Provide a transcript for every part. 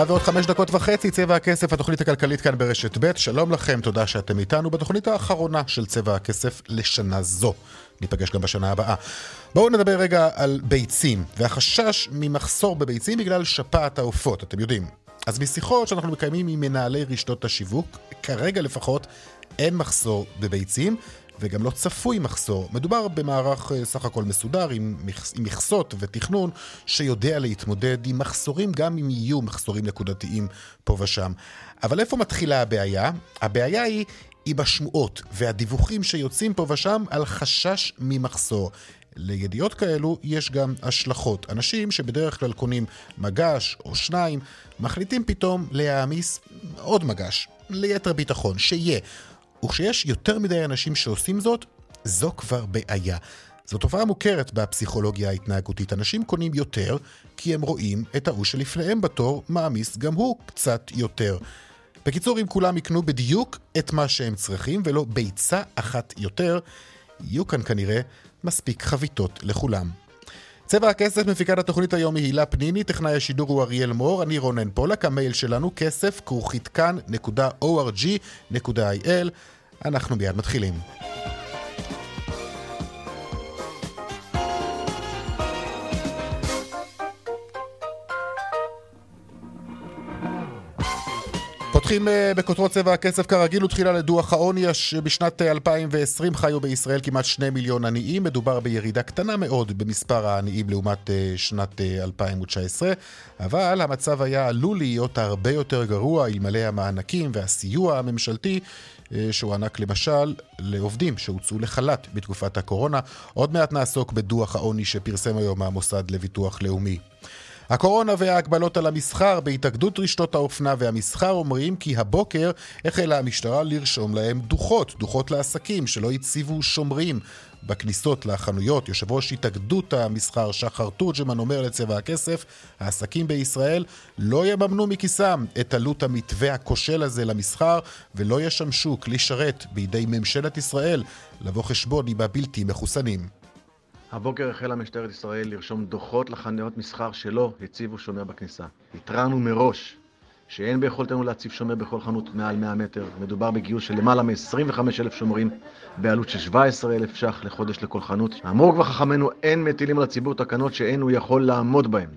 ארבע ועוד חמש דקות וחצי, צבע הכסף, התוכנית הכלכלית כאן ברשת ב', שלום לכם, תודה שאתם איתנו בתוכנית האחרונה של צבע הכסף לשנה זו. ניפגש גם בשנה הבאה. בואו נדבר רגע על ביצים, והחשש ממחסור בביצים בגלל שפעת העופות, אתם יודעים. אז משיחות שאנחנו מקיימים עם מנהלי רשתות השיווק, כרגע לפחות, אין מחסור בביצים, וגם לא צפוי מחסור. מדובר במערך אה, סך הכל מסודר עם, עם מכסות ותכנון שיודע להתמודד עם מחסורים גם אם יהיו מחסורים נקודתיים פה ושם. אבל איפה מתחילה הבעיה? הבעיה היא עם השמועות והדיווחים שיוצאים פה ושם על חשש ממחסור. לידיעות כאלו יש גם השלכות. אנשים שבדרך כלל קונים מגש או שניים, מחליטים פתאום להעמיס עוד מגש, ליתר ביטחון, שיהיה. וכשיש יותר מדי אנשים שעושים זאת, זו כבר בעיה. זו תופעה מוכרת בפסיכולוגיה ההתנהגותית. אנשים קונים יותר כי הם רואים את ההוא שלפניהם בתור מעמיס גם הוא קצת יותר. בקיצור, אם כולם יקנו בדיוק את מה שהם צריכים ולא ביצה אחת יותר, יהיו כאן כנראה מספיק חביתות לכולם. צבע הכסף מפיקת התוכנית היום היא הילה פניני, טכנאי השידור הוא אריאל מור, אני רונן פולק, המייל שלנו כסף כרוכית כאן.org.il. אנחנו מיד מתחילים. פותחים אה, בכותרות צבע הכסף כרגיל ותחילה לדוח העוני בשנת 2020 אה, חיו בישראל כמעט שני מיליון עניים. מדובר בירידה קטנה מאוד במספר העניים לעומת אה, שנת 2019 אבל המצב היה עלול להיות הרבה יותר גרוע אלמלא המענקים והסיוע הממשלתי שהוענק למשל לעובדים שהוצאו לחל"ת בתקופת הקורונה. עוד מעט נעסוק בדוח העוני שפרסם היום המוסד לביטוח לאומי הקורונה וההגבלות על המסחר בהתאגדות רשתות האופנה והמסחר אומרים כי הבוקר החלה המשטרה לרשום להם דוחות, דוחות לעסקים שלא הציבו שומרים בכניסות לחנויות. יושב ראש התאגדות המסחר שחר תורג'מן אומר לצבע הכסף, העסקים בישראל לא יממנו מכיסם את עלות המתווה הכושל הזה למסחר ולא ישמשו כלי שרת בידי ממשלת ישראל לבוא חשבון עם הבלתי מחוסנים. הבוקר החלה משטרת ישראל לרשום דוחות לחנויות מסחר שלא הציבו שומר בכניסה. התרענו מראש שאין ביכולתנו להציב שומר בכל חנות מעל 100 מטר. מדובר בגיוס של למעלה מ-25,000 שומרים בעלות של 17,000 ש"ח לחודש לכל חנות. אמרו כבר חכמינו, אין מטילים על הציבור תקנות שאין הוא יכול לעמוד בהן.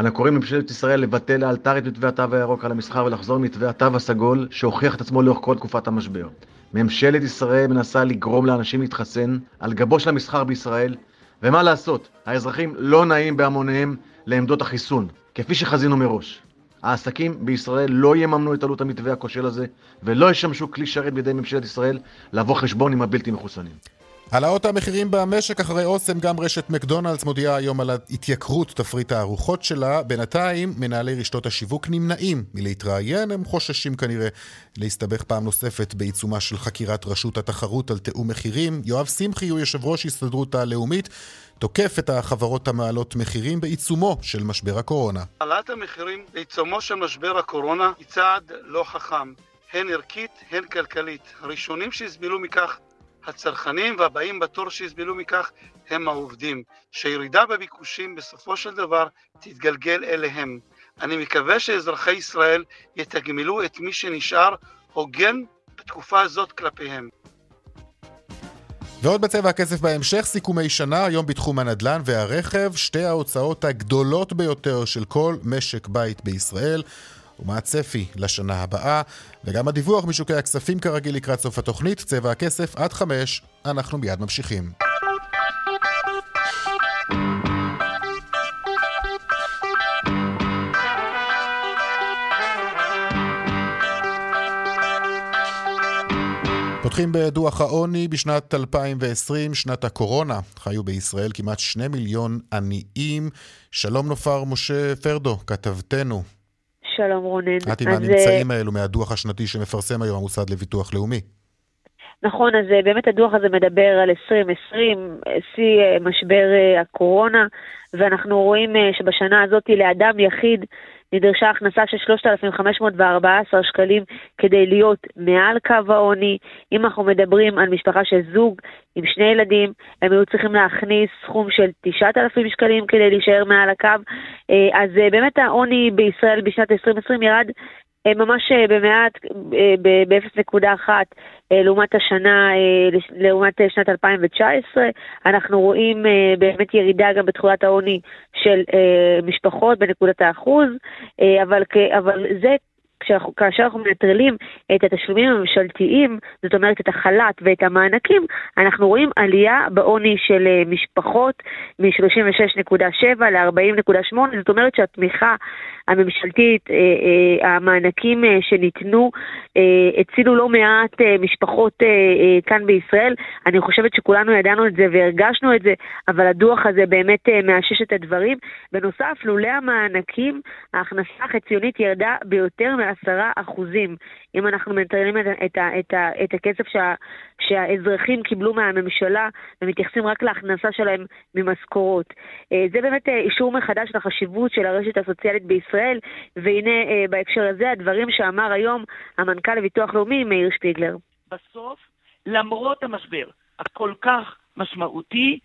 אנו קוראים לממשלת ישראל לבטל לאלתר את מתווה התו הירוק על המסחר ולחזור למתווה התו הסגול שהוכיח את עצמו לאורך כל תקופת המשבר. ממשלת ישראל מנסה לגרום לאנשים להתחסן על גבו של המסחר בישראל ומה לעשות, האזרחים לא נעים בהמוניהם לעמדות החיסון, כפי שחזינו מראש. העסקים בישראל לא יממנו את עלות המתווה הכושל הזה, ולא ישמשו כלי שרת בידי ממשלת ישראל לבוא חשבון עם הבלתי מחוסנים. העלאות המחירים במשק אחרי אוסם, גם רשת מקדונלדס מודיעה היום על התייקרות תפריט הארוחות שלה. בינתיים, מנהלי רשתות השיווק נמנעים מלהתראיין, הם חוששים כנראה להסתבך פעם נוספת בעיצומה של חקירת רשות התחרות על תיאום מחירים. יואב שמחי הוא יושב ראש הסתדרות הלאומית, תוקף את החברות המעלות מחירים בעיצומו של משבר הקורונה. העלאת המחירים בעיצומו של משבר הקורונה היא צעד לא חכם, הן ערכית, הן כלכלית. הראשונים שיסבלו מכך הצרכנים והבאים בתור שיסבלו מכך הם העובדים, שירידה בביקושים בסופו של דבר תתגלגל אליהם. אני מקווה שאזרחי ישראל יתגמלו את מי שנשאר הוגן בתקופה הזאת כלפיהם. ועוד בצבע הכסף בהמשך, סיכומי שנה, היום בתחום הנדל"ן והרכב, שתי ההוצאות הגדולות ביותר של כל משק בית בישראל. ומה הצפי לשנה הבאה, וגם הדיווח משוקי הכספים כרגיל לקראת סוף התוכנית, צבע הכסף עד חמש, אנחנו מיד ממשיכים. פותחים בדוח העוני בשנת 2020, שנת הקורונה. חיו בישראל כמעט שני מיליון עניים. שלום נופר משה פרדו, כתבתנו. שלום רונן. את עם הממצאים האלו מהדוח השנתי שמפרסם היום המוסד לביטוח לאומי. נכון, אז אה, באמת הדוח הזה מדבר על 2020, שיא אה, משבר אה, הקורונה, ואנחנו רואים שבשנה הזאת לאדם יחיד נדרשה הכנסה של 3,514 שקלים כדי להיות מעל קו העוני. אם אנחנו מדברים על משפחה של זוג עם שני ילדים, הם היו צריכים להכניס סכום של 9,000 שקלים כדי להישאר מעל הקו. אז באמת העוני בישראל בשנת 2020 ירד ממש במעט, ב-0.1 לעומת השנה, לעומת שנת 2019. אנחנו רואים באמת ירידה גם בתחולת העוני של משפחות בנקודת האחוז, אבל, אבל זה כשאנחנו, כאשר אנחנו מנטרלים את התשלומים הממשלתיים, זאת אומרת את החל"ת ואת המענקים, אנחנו רואים עלייה בעוני של משפחות מ-36.7 ל-40.8, זאת אומרת שהתמיכה הממשלתית, אה, אה, המענקים אה, שניתנו, הצילו לא מעט משפחות כאן בישראל. אני חושבת שכולנו ידענו את זה והרגשנו את זה, אבל הדוח הזה באמת מאשש את הדברים. בנוסף, לולא המענקים, ההכנסה החציונית ירדה ביותר מעשרה אחוזים. אם אנחנו מנטרלים את, את, את, את הכסף שה, שהאזרחים קיבלו מהממשלה ומתייחסים רק להכנסה שלהם ממשכורות. זה באמת אישור מחדש לחשיבות של הרשת הסוציאלית בישראל, והנה בהקשר הזה הדברים שאמר היום המנכ"ל לביטוח לאומי מאיר שפיגלר. בסוף, למרות המשבר הכל כך משמעותי,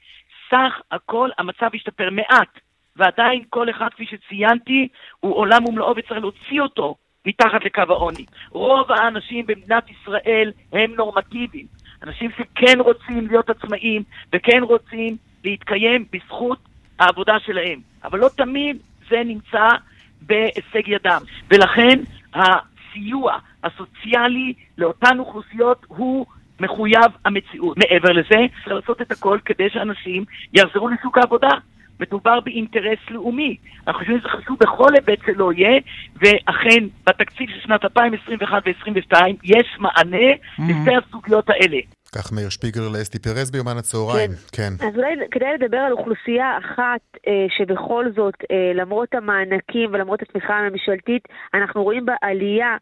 סך הכל המצב השתפר מעט. ועדיין כל אחד, כפי שציינתי, הוא עולם ומלואו וצריך להוציא אותו מתחת לקו העוני. רוב האנשים במדינת ישראל הם נורמטיביים. אנשים שכן רוצים להיות עצמאים וכן רוצים להתקיים בזכות העבודה שלהם. אבל לא תמיד זה נמצא בהישג ידם. ולכן הסיוע הסוציאלי לאותן אוכלוסיות הוא מחויב המציאות. מעבר לזה, לעשות את הכל כדי שאנשים יחזרו לשוק העבודה. מדובר באינטרס לאומי. אנחנו חושבים שזה חשוב בכל היבט שלא יהיה, ואכן בתקציב של שנת 2021 ו-2022 יש מענה mm-hmm. לשתי הסוגיות האלה. כך מאיר שפיגלר לאסתי פרז ביומן הצהריים. כן. כן. אז אולי כדאי לדבר על אוכלוסייה אחת אה, שבכל זאת, אה, למרות המענקים ולמרות התמיכה הממשלתית, אנחנו רואים בה עלייה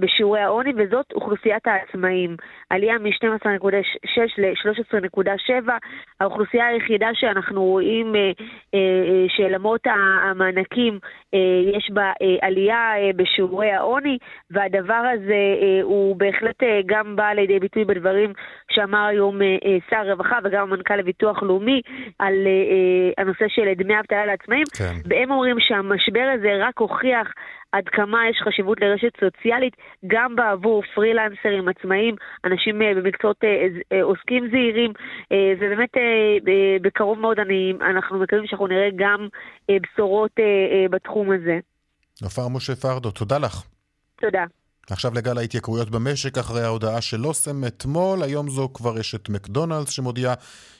בשיעורי העוני, וזאת אוכלוסיית העצמאים. עלייה מ-12.6 ל-13.7. האוכלוסייה היחידה שאנחנו רואים אה, אה, שלמרות המענקים יש בה עלייה בשיעורי העוני, והדבר הזה הוא בהחלט גם בא לידי ביטוי בדברים שאמר היום שר הרווחה וגם המנכ"ל לביטוח לאומי על הנושא של דמי אבטלה לעצמאים. כן. והם אומרים שהמשבר הזה רק הוכיח עד כמה יש חשיבות לרשת סוציאלית גם בעבור פרילנסרים עצמאיים, אנשים אה, במקצועות אה, אה, עוסקים זעירים, ובאמת בקרוב מאוד אני, אנחנו מקווים שאנחנו נראה גם בשורות בתחום הזה. נופר משה פרדו, תודה לך. תודה. עכשיו לגל ההתייקרויות במשק אחרי ההודעה של אוסם אתמול, היום זו כבר רשת מקדונלדס שמודיעה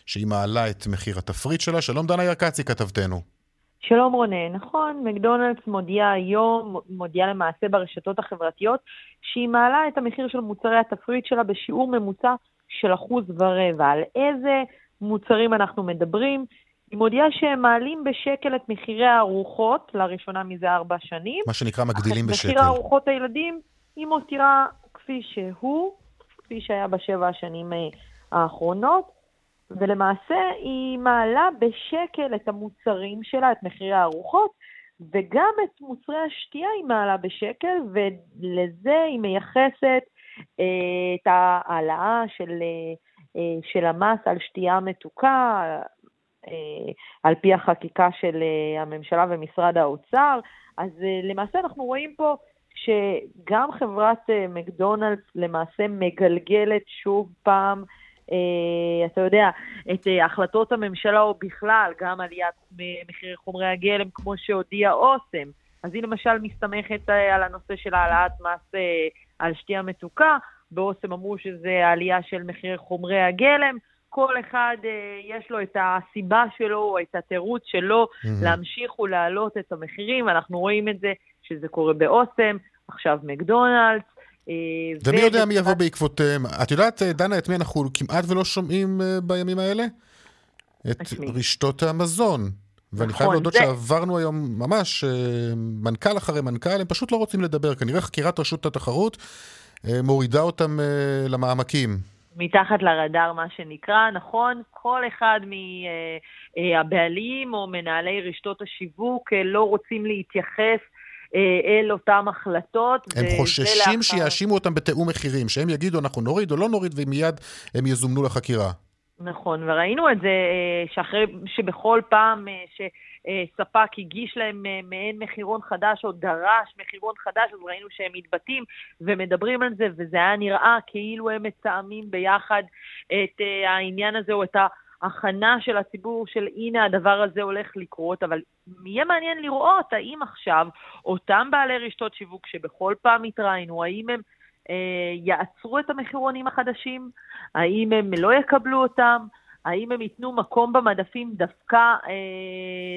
שהיא מעלה את מחיר התפריט שלה. שלום דנה ירקצי כתבתנו. שלום רונן, נכון, מקדונלדס מודיעה היום, מודיעה למעשה ברשתות החברתיות, שהיא מעלה את המחיר של מוצרי התפריט שלה בשיעור ממוצע של אחוז ורבע. על איזה מוצרים אנחנו מדברים? היא מודיעה שהם מעלים בשקל את מחירי הארוחות, לראשונה מזה ארבע שנים. מה שנקרא מגדילים בשקל. מחיר הארוחות הילדים היא מותירה כפי שהוא, כפי שהיה בשבע השנים אה, האחרונות. ולמעשה היא מעלה בשקל את המוצרים שלה, את מחירי הארוחות, וגם את מוצרי השתייה היא מעלה בשקל, ולזה היא מייחסת אה, את ההעלאה של, אה, של המס על שתייה מתוקה, אה, על פי החקיקה של אה, הממשלה ומשרד האוצר. אז אה, למעשה אנחנו רואים פה שגם חברת אה, מקדונלדס למעשה מגלגלת שוב פעם אה, אתה יודע, את אה, החלטות הממשלה או בכלל, גם עליית מחירי חומרי הגלם, כמו שהודיע אוסם. אז היא למשל מסתמכת אה, על הנושא של העלאת מס על שתייה מתוקה, באוסם אמרו שזה העלייה של מחירי חומרי הגלם. כל אחד יש לו את הסיבה שלו או את התירוץ שלו mm-hmm. להמשיך ולהעלות את המחירים. אנחנו רואים את זה שזה קורה באוסם, עכשיו מקדונלדס. ומי יודע מי יבוא בעקבותיהם? את יודעת, דנה, את מי אנחנו כמעט ולא שומעים בימים האלה? את רשתות המזון. ואני חייב נכון, להודות שעברנו היום ממש מנכ"ל אחרי מנכ"ל, הם פשוט לא רוצים לדבר. כנראה חקירת רשות התחרות מורידה אותם למעמקים. מתחת לרדאר, מה שנקרא. נכון, כל אחד מהבעלים או מנהלי רשתות השיווק לא רוצים להתייחס אל אותן החלטות. הם חוששים לאחר... שיאשימו אותם בתיאום מחירים, שהם יגידו אנחנו נוריד או לא נוריד, ומיד הם יזומנו לחקירה. נכון, וראינו את זה שאחרי, שבכל פעם ש... ספק הגיש להם מעין מחירון חדש או דרש מחירון חדש, אז ראינו שהם מתבטאים ומדברים על זה, וזה היה נראה כאילו הם מתאמים ביחד את העניין הזה או את ההכנה של הציבור של הנה הדבר הזה הולך לקרות, אבל יהיה מעניין לראות האם עכשיו אותם בעלי רשתות שיווק שבכל פעם התראינו, האם הם אה, יעצרו את המחירונים החדשים, האם הם לא יקבלו אותם, האם הם ייתנו מקום במדפים דווקא אה,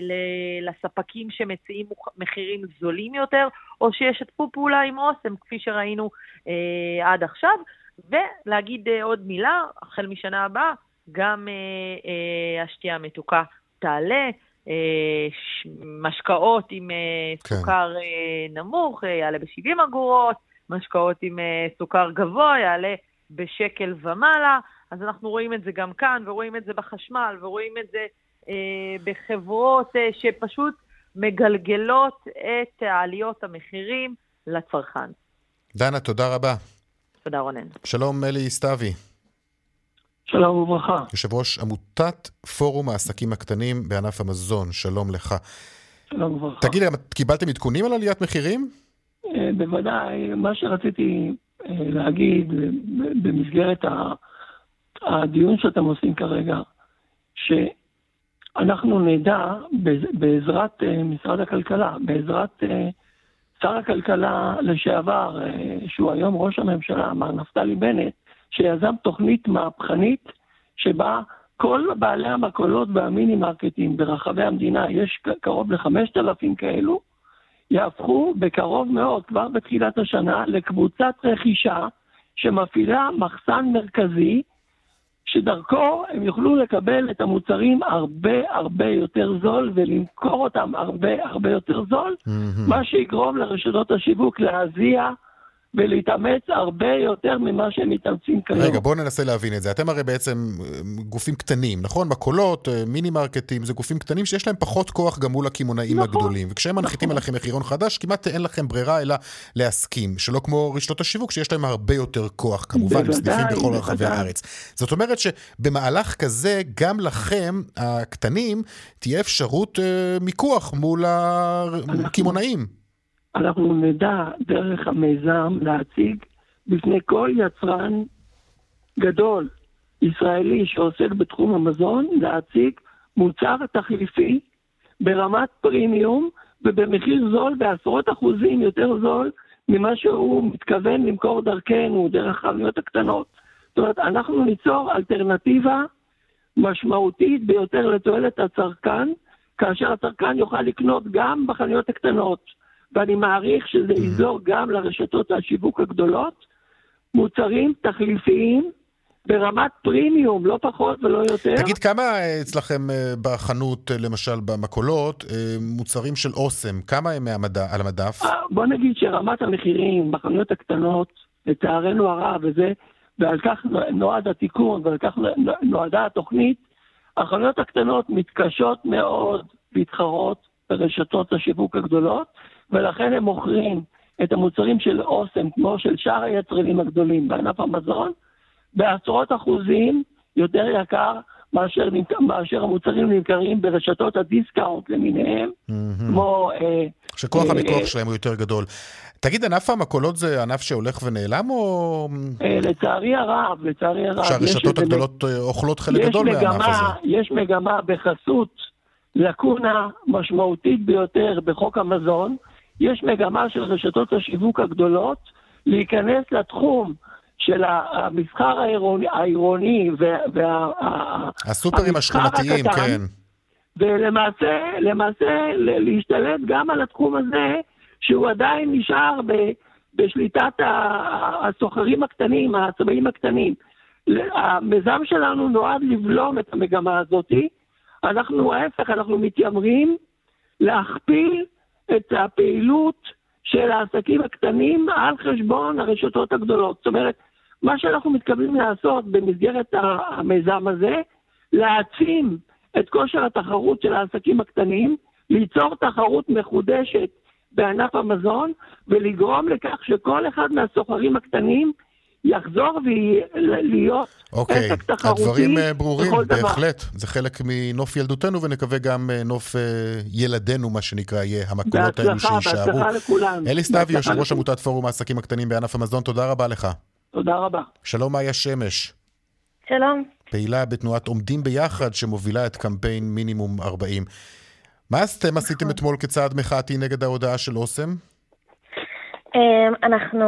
לספקים שמציעים מחירים זולים יותר, או שישתפו פעולה עם אוסם, כפי שראינו אה, עד עכשיו. ולהגיד אה, עוד מילה, החל משנה הבאה, גם אה, אה, השתייה המתוקה תעלה, אה, משקאות עם אה, כן. סוכר אה, נמוך אה, יעלה ב-70 אגורות, משקאות עם אה, סוכר גבוה יעלה בשקל ומעלה. אז אנחנו רואים את זה גם כאן, ורואים את זה בחשמל, ורואים את זה אה, בחברות אה, שפשוט מגלגלות את עליות המחירים לצרכן. דנה, תודה רבה. תודה רונן. שלום אלי סתיוי. שלום וברכה. יושב ראש עמותת פורום העסקים הקטנים בענף המזון, שלום לך. שלום וברכה. תגיד, קיבלתם עדכונים על עליית מחירים? אה, בוודאי, מה שרציתי אה, להגיד במסגרת ה... הדיון שאתם עושים כרגע, שאנחנו נדע בעזרת אה, משרד הכלכלה, בעזרת אה, שר הכלכלה לשעבר, אה, שהוא היום ראש הממשלה, מר נפתלי בנט, שיזם תוכנית מהפכנית שבה כל בעלי המכולות והמינימרקטים ברחבי המדינה, יש קרוב ל-5,000 כאלו, יהפכו בקרוב מאוד, כבר בתחילת השנה, לקבוצת רכישה שמפעילה מחסן מרכזי שדרכו הם יוכלו לקבל את המוצרים הרבה הרבה יותר זול ולמכור אותם הרבה הרבה יותר זול, mm-hmm. מה שיגרום לרשתות השיווק להזיע ולהתאמץ הרבה יותר ממה שהם מתאמצים כיום. רגע, בואו ננסה להבין את זה. אתם הרי בעצם אה, גופים קטנים, נכון? מכולות, אה, מיני מרקטים, זה גופים קטנים שיש להם פחות כוח גם מול הקמעונאים נכון, הגדולים. וכשהם מנחיתים נכון. עליכם מחירון חדש, כמעט אין לכם ברירה אלא להסכים. שלא כמו רשתות השיווק, שיש להם הרבה יותר כוח, כמובן, סניפים בכל רחבי הארץ. זאת אומרת שבמהלך כזה, גם לכם, הקטנים, תהיה אפשרות אה, מיקוח מול הקמעונאים. אנחנו נדע דרך המיזם להציג בפני כל יצרן גדול ישראלי שעוסק בתחום המזון, להציג מוצר תחליפי ברמת פרימיום ובמחיר זול בעשרות אחוזים יותר זול ממה שהוא מתכוון למכור דרכנו, דרך החנויות הקטנות. זאת אומרת, אנחנו ניצור אלטרנטיבה משמעותית ביותר לתועלת הצרכן, כאשר הצרכן יוכל לקנות גם בחנויות הקטנות. ואני מעריך שזה mm-hmm. יזור גם לרשתות השיווק הגדולות, מוצרים תחליפיים ברמת פרימיום, לא פחות ולא יותר. תגיד, כמה אצלכם אה, בחנות, אה, למשל במכולות, אה, מוצרים של אוסם, כמה הם מהמדע, על המדף? בוא נגיד שרמת המחירים בחנויות הקטנות, לצערנו הרב, וזה, ועל כך נועד התיקון ועל כך נועדה התוכנית, החנויות הקטנות מתקשות מאוד להתחרות ברשתות השיווק הגדולות, ולכן הם מוכרים את המוצרים של אוסם, כמו של שאר היצרנים הגדולים בענף המזון, בעשרות אחוזים יותר יקר מאשר, מאשר המוצרים נמכרים ברשתות הדיסקאונט למיניהם, mm-hmm. כמו... אה, שכוח אה, המיקוח אה, שלהם הוא יותר גדול. תגיד, ענף המכולות זה ענף שהולך ונעלם או... אה, לצערי הרב, לצערי הרב. שהרשתות הגדולות אה, אוכלות חלק גדול מהענף הזה. יש מגמה בחסות לקונה משמעותית ביותר בחוק המזון, יש מגמה של רשתות השיווק הגדולות להיכנס לתחום של המסחר העירוני, העירוני וה... הסופרים השכונתיים, כן. ולמעשה, למעשה להשתלט גם על התחום הזה, שהוא עדיין נשאר בשליטת הסוחרים הקטנים, העצמאים הקטנים. המיזם שלנו נועד לבלום את המגמה הזאתי. אנחנו, ההפך, אנחנו מתיימרים להכפיל את הפעילות של העסקים הקטנים על חשבון הרשתות הגדולות. זאת אומרת, מה שאנחנו מתכוונים לעשות במסגרת המיזם הזה, להעצים את כושר התחרות של העסקים הקטנים, ליצור תחרות מחודשת בענף המזון ולגרום לכך שכל אחד מהסוחרים הקטנים יחזור ולהיות אוקיי, עסק תחרותי הדברים אה, ברורים, בהחלט. דבר. זה חלק מנוף ילדותנו ונקווה גם אה, נוף אה, ילדינו, מה שנקרא, יהיה המקולות האלו שיישארו. בהצלחה לכולם. אלי סתיו, יושב ראש עמותת פורום העסקים הקטנים בענף המזון, תודה רבה לך. תודה רבה. שלום, מאיה שמש. שלום. פעילה בתנועת עומדים ביחד, שמובילה את קמפיין מינימום 40. מה אתם עשיתם נכון. אתמול כצעד מחאתי נגד ההודעה של אוסם? אמ, אנחנו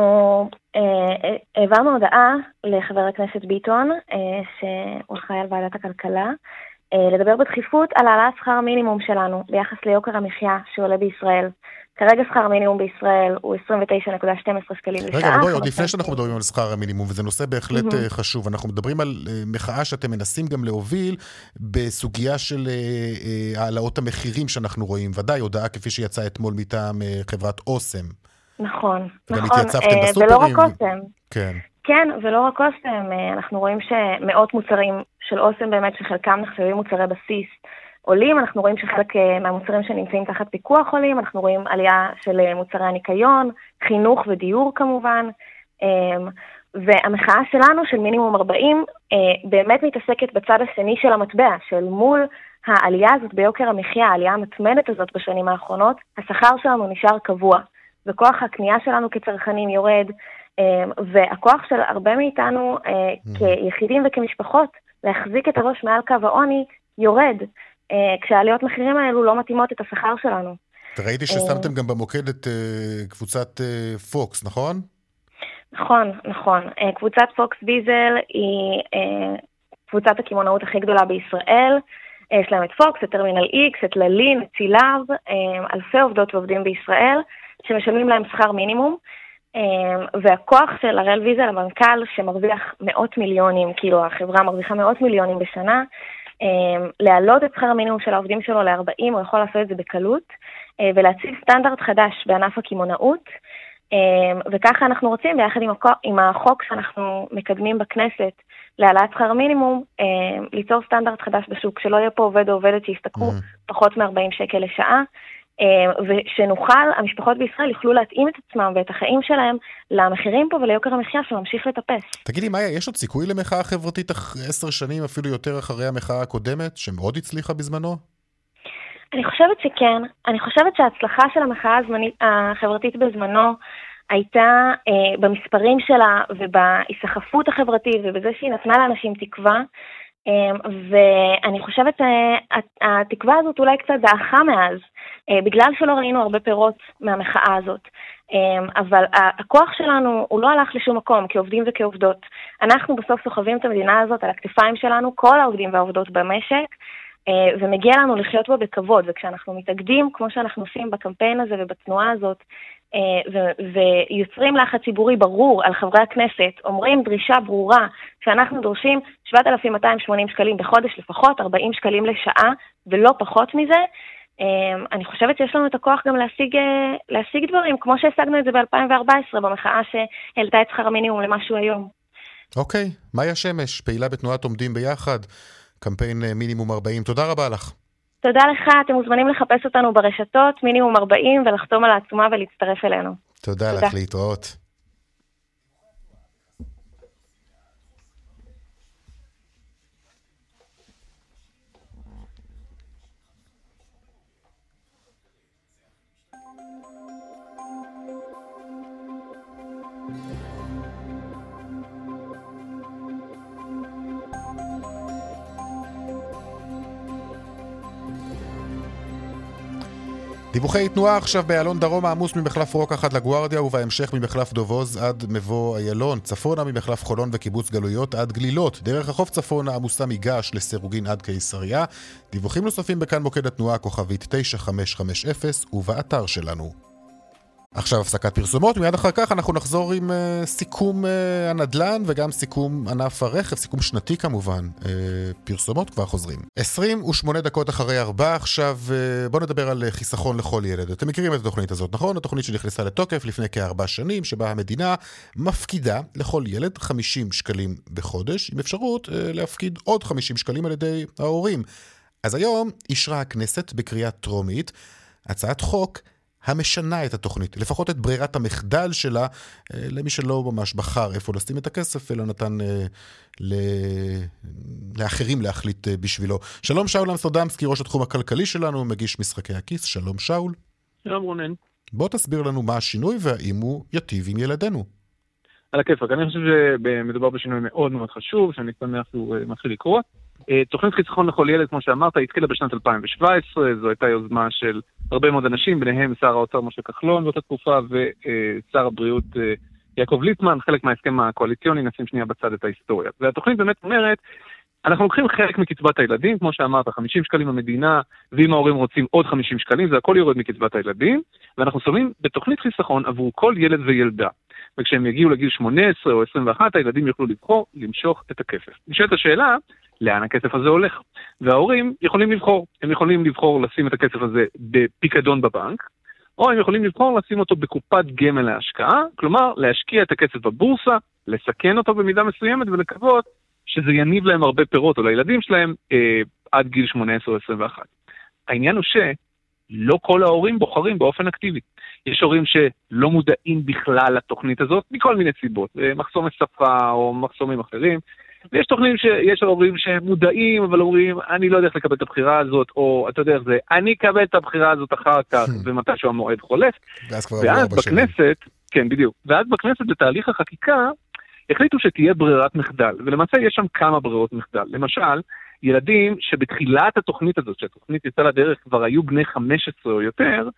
אה, העברנו הודעה לחבר הכנסת ביטון, אה, שהוא אחראי על ועדת הכלכלה, אה, לדבר בדחיפות על העלאת שכר המינימום שלנו ביחס ליוקר המחיה שעולה בישראל. כרגע שכר המינימום בישראל הוא 29.12 שקלים לשעה. רגע, בואי, עוד לפני שאנחנו מדברים על שכר המינימום, וזה נושא בהחלט mm-hmm. חשוב, אנחנו מדברים על מחאה שאתם מנסים גם להוביל בסוגיה של העלאות המחירים שאנחנו רואים. ודאי, הודעה כפי שיצאה אתמול מטעם חברת אוסם. נכון, נכון. גם התייצבתם בסופרים. ולא רק אוסם. כן. כן, ולא רק אוסם, אנחנו רואים שמאות מוצרים של אוסם באמת, שחלקם נחשבים מוצרי בסיס, עולים, אנחנו רואים שחלק אה, מהמוצרים שנמצאים תחת פיקוח עולים, אנחנו רואים עלייה של אה, מוצרי הניקיון, חינוך ודיור כמובן, אמ, והמחאה שלנו, של מינימום 40, אה, באמת מתעסקת בצד השני של המטבע, של מול העלייה הזאת ביוקר המחיה, העלייה המתמדת הזאת בשנים האחרונות, השכר שלנו נשאר קבוע, וכוח הקנייה שלנו כצרכנים יורד, והכוח של הרבה מאיתנו כיחידים וכמשפחות להחזיק את הראש מעל קו העוני יורד. אה, כשהעליות מחירים האלו לא מתאימות את השכר שלנו. ראיתי ששמתם גם במוקד את קבוצת פוקס, נכון? נכון, נכון. קבוצת פוקס ויזל היא קבוצת הקמעונאות הכי גדולה בישראל. יש להם את פוקס, את טרמינל איקס, את ללין, את שילב, אלפי עובדות ועובדים בישראל שמשלמים להם שכר מינימום. והכוח של הראל ויזל, המנכ"ל, שמרוויח מאות מיליונים, כאילו החברה מרוויחה מאות מיליונים בשנה, אמ, להעלות את שכר המינימום של העובדים שלו ל-40, הוא יכול לעשות את זה בקלות, אה, ולהציב סטנדרט חדש בענף הקמעונאות. אמ, וככה אנחנו רוצים, ביחד עם, החוק, עם החוק שאנחנו מקדמים בכנסת להעלאת שכר מינימום, אמ, ליצור סטנדרט חדש בשוק, שלא יהיה פה עובד או עובדת שישתכרו mm-hmm. פחות מ-40 שקל לשעה, ושנוכל, המשפחות בישראל יוכלו להתאים את עצמם ואת החיים שלהם למחירים פה וליוקר המחיה שממשיך לטפס. תגידי, מאיה, יש עוד סיכוי למחאה חברתית עשר שנים, אפילו יותר אחרי המחאה הקודמת, שמאוד הצליחה בזמנו? אני חושבת שכן. אני חושבת שההצלחה של המחאה הזמנית, החברתית בזמנו הייתה אה, במספרים שלה ובהיסחפות החברתית ובזה שהיא נתנה לאנשים תקווה. אמ, ואני חושבת שהתקווה אה, הזאת אולי קצת דעכה מאז, אה, בגלל שלא ראינו הרבה פירות מהמחאה הזאת. אמ, אבל הכוח שלנו הוא לא הלך לשום מקום כעובדים וכעובדות. אנחנו בסוף סוחבים את המדינה הזאת על הכתפיים שלנו, כל העובדים והעובדות במשק, אה, ומגיע לנו לחיות בה בכבוד. וכשאנחנו מתאגדים, כמו שאנחנו עושים בקמפיין הזה ובתנועה הזאת, אה, ויוצרים לחץ ציבורי ברור על חברי הכנסת, אומרים דרישה ברורה שאנחנו דורשים 7,280 שקלים בחודש לפחות, 40 שקלים לשעה ולא פחות מזה, אה, אני חושבת שיש לנו את הכוח גם להשיג, אה, להשיג דברים, כמו שהשגנו את זה ב-2014 במחאה שהעלתה את שכר המינימום למשהו היום. אוקיי, מאיה שמש, פעילה בתנועת עומדים ביחד, קמפיין מינימום 40, תודה רבה לך. תודה לך, אתם מוזמנים לחפש אותנו ברשתות, מינימום 40, ולחתום על העצומה ולהצטרף אלינו. תודה, תודה. לך, להתראות. דיווחי תנועה עכשיו באיילון דרום העמוס ממחלף רוקח עד לגוארדיה ובהמשך ממחלף דובוז עד מבוא איילון, צפונה ממחלף חולון וקיבוץ גלויות עד גלילות, דרך החוף צפונה עמוסה מגעש לסירוגין עד קיסריה. דיווחים נוספים בכאן מוקד התנועה כוכבית 9550 ובאתר שלנו. עכשיו הפסקת פרסומות, מיד אחר כך אנחנו נחזור עם uh, סיכום uh, הנדל"ן וגם סיכום ענף הרכב, סיכום שנתי כמובן. Uh, פרסומות כבר חוזרים. 28 דקות אחרי ארבע עכשיו, uh, בואו נדבר על חיסכון לכל ילד. אתם מכירים את התוכנית הזאת, נכון? התוכנית שנכנסה לתוקף לפני כארבע שנים, שבה המדינה מפקידה לכל ילד 50 שקלים בחודש, עם אפשרות uh, להפקיד עוד 50 שקלים על ידי ההורים. אז היום אישרה הכנסת בקריאה טרומית הצעת חוק המשנה את התוכנית, לפחות את ברירת המחדל שלה, אה, למי שלא ממש בחר איפה לשים את הכסף, אלא נתן אה, ל... לאחרים להחליט אה, בשבילו. שלום שאול אמסטרדמסקי, ראש התחום הכלכלי שלנו, מגיש משחקי הכיס. שלום שאול. שלום רונן. בוא תסביר לנו מה השינוי והאם הוא יטיב עם ילדינו. על הכיפאק, אני חושב שמדובר בשינוי מאוד מאוד חשוב, שאני שמח שהוא מתחיל לקרות. תוכנית חיסכון לכל ילד, כמו שאמרת, התחילה בשנת 2017, זו הייתה יוזמה של הרבה מאוד אנשים, ביניהם שר האוצר משה כחלון באותה תקופה ושר הבריאות אה, יעקב ליצמן, חלק מההסכם הקואליציוני, נשים שנייה בצד את ההיסטוריה. והתוכנית באמת אומרת, אנחנו לוקחים חלק מקצבת הילדים, כמו שאמרת, 50 שקלים המדינה, ואם ההורים רוצים עוד 50 שקלים, זה הכל יורד מקצבת הילדים, ואנחנו שמים בתוכנית חיסכון עבור כל ילד וילדה. וכשהם יגיעו לגיל 18 או 21, הילדים יוכלו לבחור למשוך את הכסף. נשאלת השאלה, לאן הכסף הזה הולך. וההורים יכולים לבחור, הם יכולים לבחור לשים את הכסף הזה בפיקדון בבנק, או הם יכולים לבחור לשים אותו בקופת גמל להשקעה, כלומר להשקיע את הכסף בבורסה, לסכן אותו במידה מסוימת ולקוות שזה יניב להם הרבה פירות, או לילדים שלהם, אה, עד גיל 18 או 21. העניין הוא שלא כל ההורים בוחרים באופן אקטיבי. יש הורים שלא מודעים בכלל לתוכנית הזאת, מכל מיני סיבות, אה, מחסומי שפה או מחסומים אחרים, ויש תוכנים שיש הורים שמודעים, אבל אומרים, אני לא יודע איך לקבל את הבחירה הזאת, או אתה יודע איך זה, אני אקבל את הבחירה הזאת אחר כך. ומתישהו המועד חולף. ואז כבר ואז בכנסת, כן, בדיוק. ואז בכנסת, בתהליך החקיקה, החליטו שתהיה ברירת מחדל, ולמעשה יש שם כמה ברירות מחדל. למשל, ילדים שבתחילת התוכנית הזאת, שהתוכנית יצאה לדרך, כבר היו בני 15 או יותר,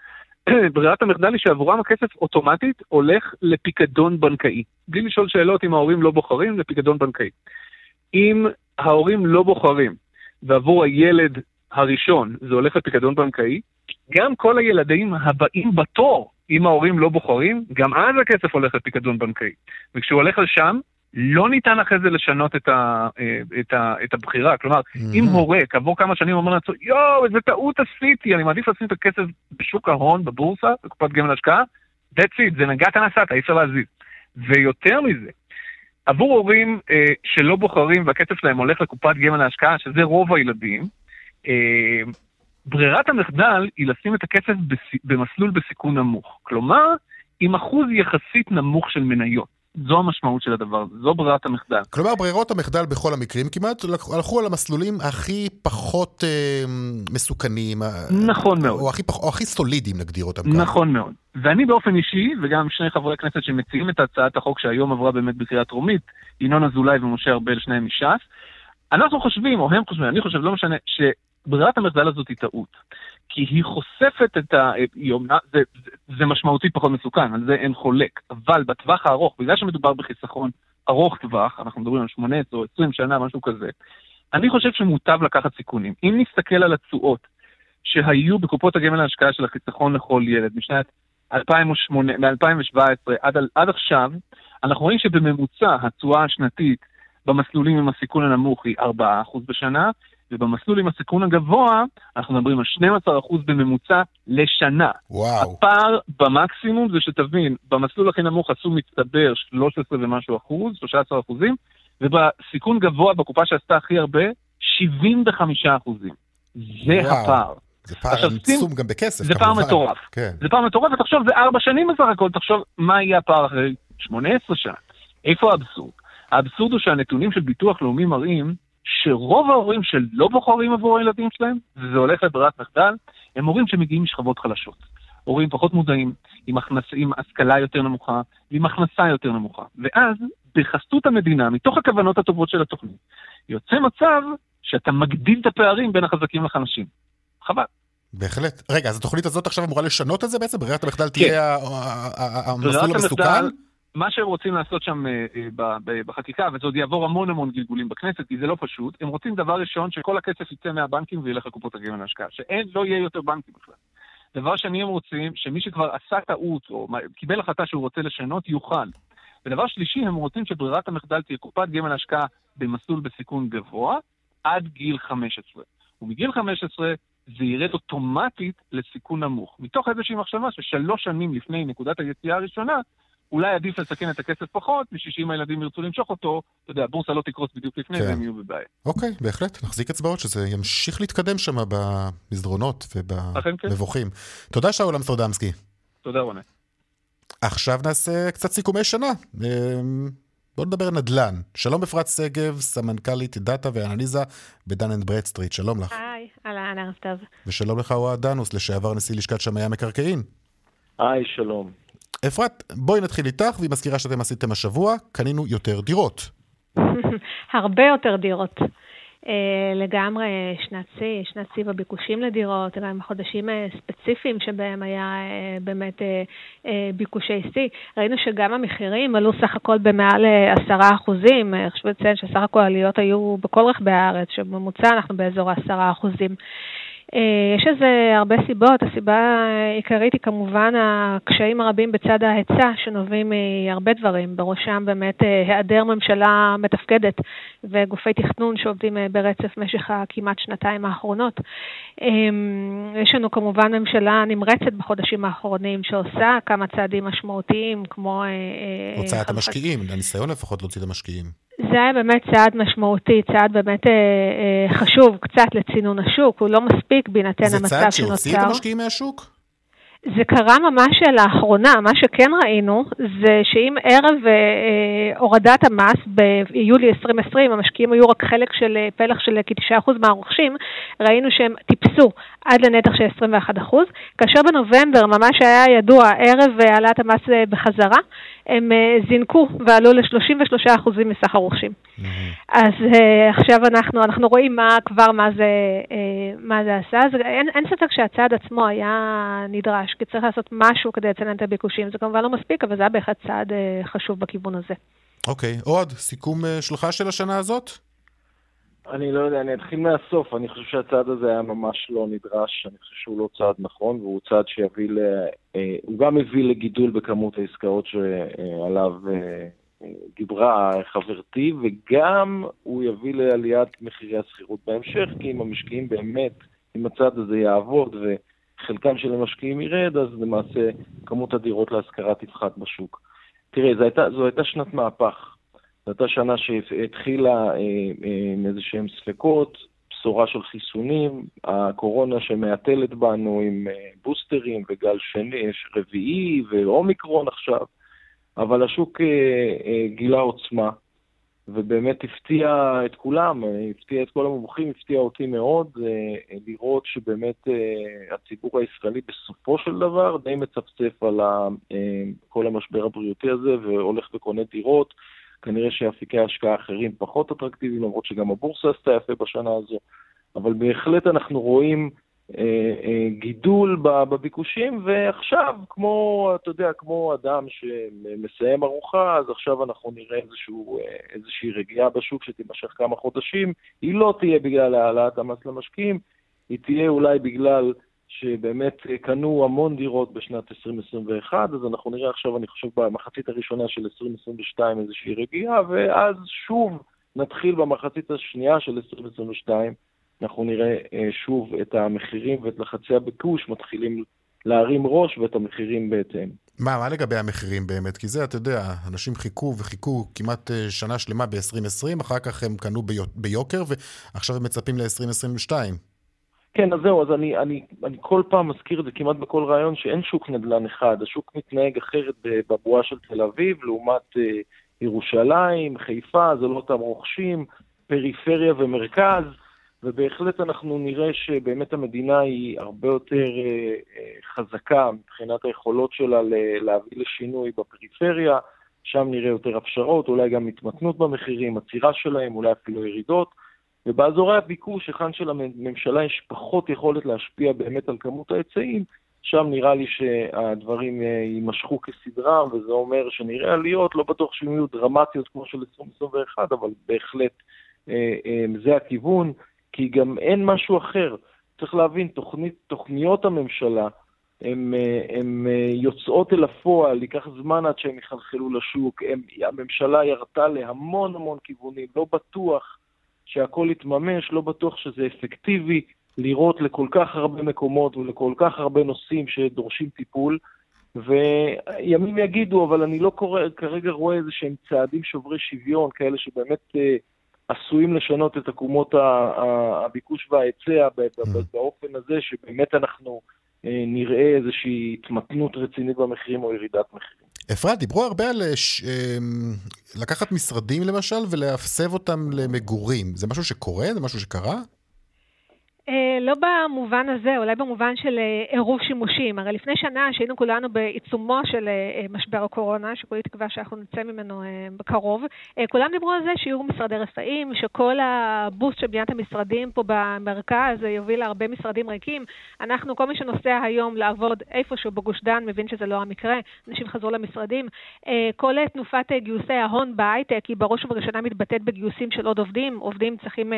ברירת המחדל היא שעבורם הכסף אוטומטית הולך לפיקדון בנקאי. בלי לשאול שאלות אם ההורים לא בוחרים, לפיקדון בנקאי. אם ההורים לא בוחרים, ועבור הילד הראשון זה הולך לפיקדון בנקאי, גם כל הילדים הבאים בתור, אם ההורים לא בוחרים, גם אז הכסף הולך לפיקדון בנקאי. וכשהוא הולך לשם, לא ניתן אחרי זה לשנות את, ה, אה, את, ה, את הבחירה. כלומר, mm-hmm. אם הורה כעבור כמה שנים אומר לעצמו, יואו, איזה טעות עשיתי, אני מעדיף לשים את הכסף בשוק ההון, בבורסה, בקופת גמל השקעה, that's it, זה נגעת נסעת, אי אפשר להזיז. ויותר מזה, עבור הורים אה, שלא בוחרים והכסף שלהם הולך לקופת גמל להשקעה, שזה רוב הילדים, אה, ברירת המחדל היא לשים את הכסף בס... במסלול בסיכון נמוך. כלומר, עם אחוז יחסית נמוך של מניות. זו המשמעות של הדבר זו ברירת המחדל. כלומר, ברירות המחדל בכל המקרים כמעט הלכו על המסלולים הכי פחות אה, מסוכנים. אה, נכון מאוד. או הכי, פח, או הכי סולידיים, נגדיר אותם ככה. נכון מאוד. ואני באופן אישי, וגם שני חברי כנסת שמציעים את הצעת החוק שהיום עברה באמת בקריאה טרומית, ינון אזולאי ומשה ארבל, שניהם מש"ס, אנחנו חושבים, או הם חושבים, אני חושב, לא משנה, שברירת המחדל הזאת היא טעות. כי היא חושפת את ה... זה, זה, זה משמעותית פחות מסוכן, על זה אין חולק. אבל בטווח הארוך, בגלל שמדובר בחיסכון ארוך טווח, אנחנו מדברים על 18 או 20 שנה, משהו כזה, אני חושב שמוטב לקחת סיכונים. אם נסתכל על התשואות שהיו בקופות הגמל להשקעה של החיסכון לכל ילד משנת 2008, מ-2017 עד, עד עכשיו, אנחנו רואים שבממוצע התשואה השנתית במסלולים עם הסיכון הנמוך היא 4% בשנה, ובמסלול עם הסיכון הגבוה, אנחנו מדברים על 12% בממוצע לשנה. וואו. הפער במקסימום זה שתבין, במסלול הכי נמוך עשו מצטבר 13 ומשהו אחוז, 13 אחוזים, ובסיכון גבוה בקופה שעשתה הכי הרבה, 75 אחוזים. זה וואו. הפער. זה פער עצום גם בכסף, זה כמובן. פער מטורף. כן. זה פער מטורף, ותחשוב, זה ארבע שנים בסך הכל, תחשוב מה יהיה הפער אחרי 18 שנה. איפה האבסורד? האבסורד הוא שהנתונים של ביטוח לאומי מראים שרוב ההורים שלא בוחרים עבור הילדים שלהם, וזה הולך לברירת מחדל, הם הורים שמגיעים משכבות חלשות. הורים פחות מודעים, עם, הכנס, עם השכלה יותר נמוכה, ועם הכנסה יותר נמוכה. ואז, בחסות המדינה, מתוך הכוונות הטובות של התוכנית, יוצא מצב שאתה מגדיל את הפערים בין החזקים לחלשים. חבל. בהחלט. רגע, אז התוכנית הזאת עכשיו אמורה לשנות את זה בעצם? ברירת המחדל תהיה כן. המסלול המסוכן? מה שהם רוצים לעשות שם אה, אה, בחקיקה, וזה עוד יעבור המון המון גלגולים בכנסת, כי זה לא פשוט, הם רוצים דבר ראשון שכל הכסף יצא מהבנקים וילך לקופות הגמל להשקעה, שאין, לא יהיה יותר בנקים בכלל. דבר שני, הם רוצים שמי שכבר עשה טעות, או קיבל החלטה שהוא רוצה לשנות, יוכל. ודבר שלישי, הם רוצים שברירת המחדל תהיה קופת גמל השקעה במסלול בסיכון גבוה עד גיל 15. ומגיל 15 זה ירד אוטומטית לסיכון נמוך. מתוך איזושהי מחשבה ששלוש שנים לפני נקודת היציאה הראשונה, אולי עדיף לסכן את הכסף פחות, בשביל שאם הילדים ירצו למשוך אותו, אתה יודע, הבורסה לא תקרוס בדיוק לפני כן. והם יהיו בבעיה. אוקיי, בהחלט, נחזיק אצבעות שזה ימשיך להתקדם שם במסדרונות ובמבוכים. כן. תודה, שאול אמסטרדמסקי. תודה, רונן. עכשיו נעשה קצת סיכומי שנה. אמ, בואו נדבר נדל"ן. שלום אפרת שגב, סמנכ"לית דאטה ואנליזה בדן אנד ברדסטריט, שלום לך. היי, אהלן, ערב טוב. ושלום לך אוהד דנוס, לשעבר נשיא לשכת שמאי המקרקעין. היי, שלום. אפרת, בואי נתחיל איתך, והיא מזכירה שאתם עשיתם השבוע, קנינו יותר דירות. הרבה יותר דירות. אה, לגמרי שנת שיא, שנת שיא בביקושים לדירות, גם חודשים אה, ספציפיים שבהם היה אה, באמת ביקושי שיא. ראינו שגם המחירים עלו סך הכל במעל עשרה אחוזים. חשוב לציין שסך הכל העליות היו בכל רחבי הארץ, שבממוצע אנחנו באזור העשרה אחוזים. יש לזה הרבה סיבות, הסיבה העיקרית היא כמובן הקשיים הרבים בצד ההיצע שנובעים מהרבה דברים, בראשם באמת אה, היעדר ממשלה מתפקדת וגופי תכנון שעובדים אה, ברצף במשך הכמעט שנתיים האחרונות. יש לנו כמובן ממשלה נמרצת בחודשים האחרונים שעושה כמה צעדים משמעותיים כמו... הוצאת המשקיעים, הניסיון לפחות להוציא את המשקיעים. זה היה באמת צעד משמעותי, צעד באמת אה, אה, חשוב קצת לצינון השוק, הוא לא מספיק בהינתן המצב שנוצר. זה צעד שהוציא את המשקיעים מהשוק? זה קרה ממש לאחרונה, מה שכן ראינו זה שאם ערב אה, אה הורדת המס ביולי 2020 המשקיעים היו רק חלק של אה, פלח של כ-9% מהרוכשים, ראינו שהם טיפסו עד לנתח של 21%, כאשר בנובמבר ממש היה ידוע ערב אה, העלאת המס בחזרה, הם זינקו ועלו ל-33% מסך הרוכשים. Mm-hmm. אז uh, עכשיו אנחנו, אנחנו רואים מה כבר, מה זה, uh, מה זה עשה. אז אין, אין ספק שהצעד עצמו היה נדרש, כי צריך לעשות משהו כדי לצנן את הביקושים. זה כמובן לא מספיק, אבל זה היה בהחלט צעד חשוב בכיוון הזה. אוקיי, okay. עוד סיכום שלך של השנה הזאת? אני לא יודע, אני אתחיל מהסוף. אני חושב שהצעד הזה היה ממש לא נדרש, אני חושב שהוא לא צעד נכון, והוא צעד שיביא ל... הוא גם הביא לגידול בכמות העסקאות שעליו דיברה חברתי, וגם הוא יביא לעליית מחירי השכירות בהמשך, כי אם המשקיעים באמת, אם הצעד הזה יעבוד וחלקם של המשקיעים ירד, אז למעשה כמות הדירות להשכרה תפחת בשוק. תראה, זו הייתה, זו הייתה שנת מהפך. זו הייתה שנה שהתחילה אה, אה, עם איזה שהם ספקות, בשורה של חיסונים, הקורונה שמהתלת בנו עם אה, בוסטרים וגל שני, רביעי ואומיקרון עכשיו. אבל השוק גילה עוצמה, ובאמת הפתיע את כולם, הפתיע את כל המומחים, הפתיע אותי מאוד לראות שבאמת הציבור הישראלי בסופו של דבר די מצפצף על כל המשבר הבריאותי הזה והולך וקונה דירות. כנראה שאפיקי השקעה אחרים פחות אטרקטיביים, למרות שגם הבורסה עשתה יפה בשנה הזו, אבל בהחלט אנחנו רואים אה, אה, גידול בביקושים, ועכשיו, כמו, אתה יודע, כמו אדם שמסיים ארוחה, אז עכשיו אנחנו נראה איזשהו, אה, איזושהי רגיעה בשוק שתימשך כמה חודשים. היא לא תהיה בגלל העלאת המס למשקיעים, היא תהיה אולי בגלל שבאמת קנו המון דירות בשנת 2021, אז אנחנו נראה עכשיו, אני חושב, במחצית הראשונה של 2022 איזושהי רגיעה, ואז שוב נתחיל במחצית השנייה של 2022 אנחנו נראה אה, שוב את המחירים ואת לחצי הביקוש מתחילים להרים ראש ואת המחירים בהתאם. מה, מה לגבי המחירים באמת? כי זה, אתה יודע, אנשים חיכו וחיכו כמעט אה, שנה שלמה ב-2020, אחר כך הם קנו ביוקר, ועכשיו הם מצפים ל-2022. כן, אז זהו, אז אני, אני, אני כל פעם מזכיר את זה כמעט בכל רעיון, שאין שוק נדל"ן אחד, השוק מתנהג אחרת בבועה של תל אביב, לעומת אה, ירושלים, חיפה, זה לא אותם רוכשים, פריפריה ומרכז. ובהחלט אנחנו נראה שבאמת המדינה היא הרבה יותר אה, אה, חזקה מבחינת היכולות שלה להביא לשינוי בפריפריה, שם נראה יותר הפשרות, אולי גם התמתנות במחירים, עצירה שלהם, אולי אפילו ירידות. ובאזורי הביקוש, היכן שלממשלה יש פחות יכולת להשפיע באמת על כמות ההיצעים, שם נראה לי שהדברים אה, יימשכו כסדרם, וזה אומר שנראה עליות, לא בטוח שהן יהיו דרמטיות כמו של 2021, אבל בהחלט זה הכיוון. כי גם אין משהו אחר. צריך להבין, תוכנית, תוכניות הממשלה הן יוצאות אל הפועל, ייקח זמן עד שהן יחלחלו לשוק. הם, הממשלה ירתה להמון המון כיוונים, לא בטוח שהכל יתממש, לא בטוח שזה אפקטיבי לראות לכל כך הרבה מקומות ולכל כך הרבה נושאים שדורשים טיפול. וימים יגידו, אבל אני לא קורא, כרגע רואה איזה שהם צעדים שוברי שוויון, כאלה שבאמת אה, עשויים לשנות את עקומות הביקוש וההיצע mm-hmm. באופן הזה, שבאמת אנחנו אה, נראה איזושהי התמתנות רצינית במחירים או ירידת מחירים. אפרת, דיברו הרבה על אה, ש... לקחת משרדים למשל ולהסב אותם למגורים. זה משהו שקורה? זה משהו שקרה? אה, לא במובן הזה, אולי במובן של אה, עירוב שימושים. הרי לפני שנה, שהיינו כולנו בעיצומו של אה, משבר הקורונה, שכולי תקווה שאנחנו נצא ממנו בקרוב, כולם דיברו על זה שיהיו משרדי רפאים, שכל הבוסט של בניית המשרדים פה במרכז יוביל להרבה משרדים ריקים. אנחנו, כל מי שנוסע היום לעבוד איפשהו בגוש דן, מבין שזה לא המקרה, אנשים חזרו למשרדים. כל תנופת גיוסי ההון בהייטק היא בראש ובראשונה מתבטאת בגיוסים של עוד עובדים, עובדים צריכים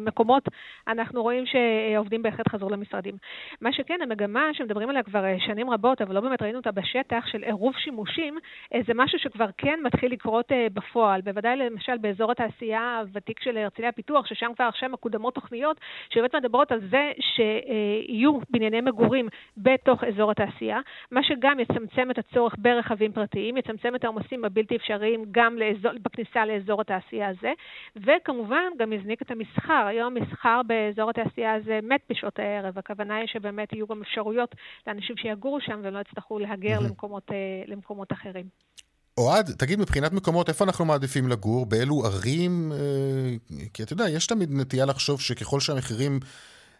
מקומות. אנחנו רואים ש... שעובדים בהחלט חזרו למשרדים. מה שכן, המגמה שמדברים עליה כבר אה, שנים רבות, אבל לא באמת ראינו אותה בשטח, של עירוב שימושים, אה, זה משהו שכבר כן מתחיל לקרות אה, בפועל. בוודאי למשל באזור התעשייה הוותיק של הרצליה פיתוח, ששם כבר עכשיו מקודמות תוכניות שבאמת מדברות על זה שיהיו בנייני מגורים בתוך אזור התעשייה, מה שגם יצמצם את הצורך ברכבים פרטיים, יצמצם את העומסים הבלתי אפשריים גם לאזור, בכניסה לאזור התעשייה הזה, וכמובן גם יזניק את המסחר. היום מסחר באזור התעשייה היה זה מת בשעות הערב. הכוונה היא שבאמת יהיו גם אפשרויות לאנשים שיגורו שם ולא יצטרכו להגר. למקומות, אה, למקומות אחרים. אוהד, תגיד, מבחינת מקומות, איפה אנחנו מעדיפים לגור? באילו ערים? אה, כי אתה יודע, יש תמיד נטייה לחשוב שככל שהמחירים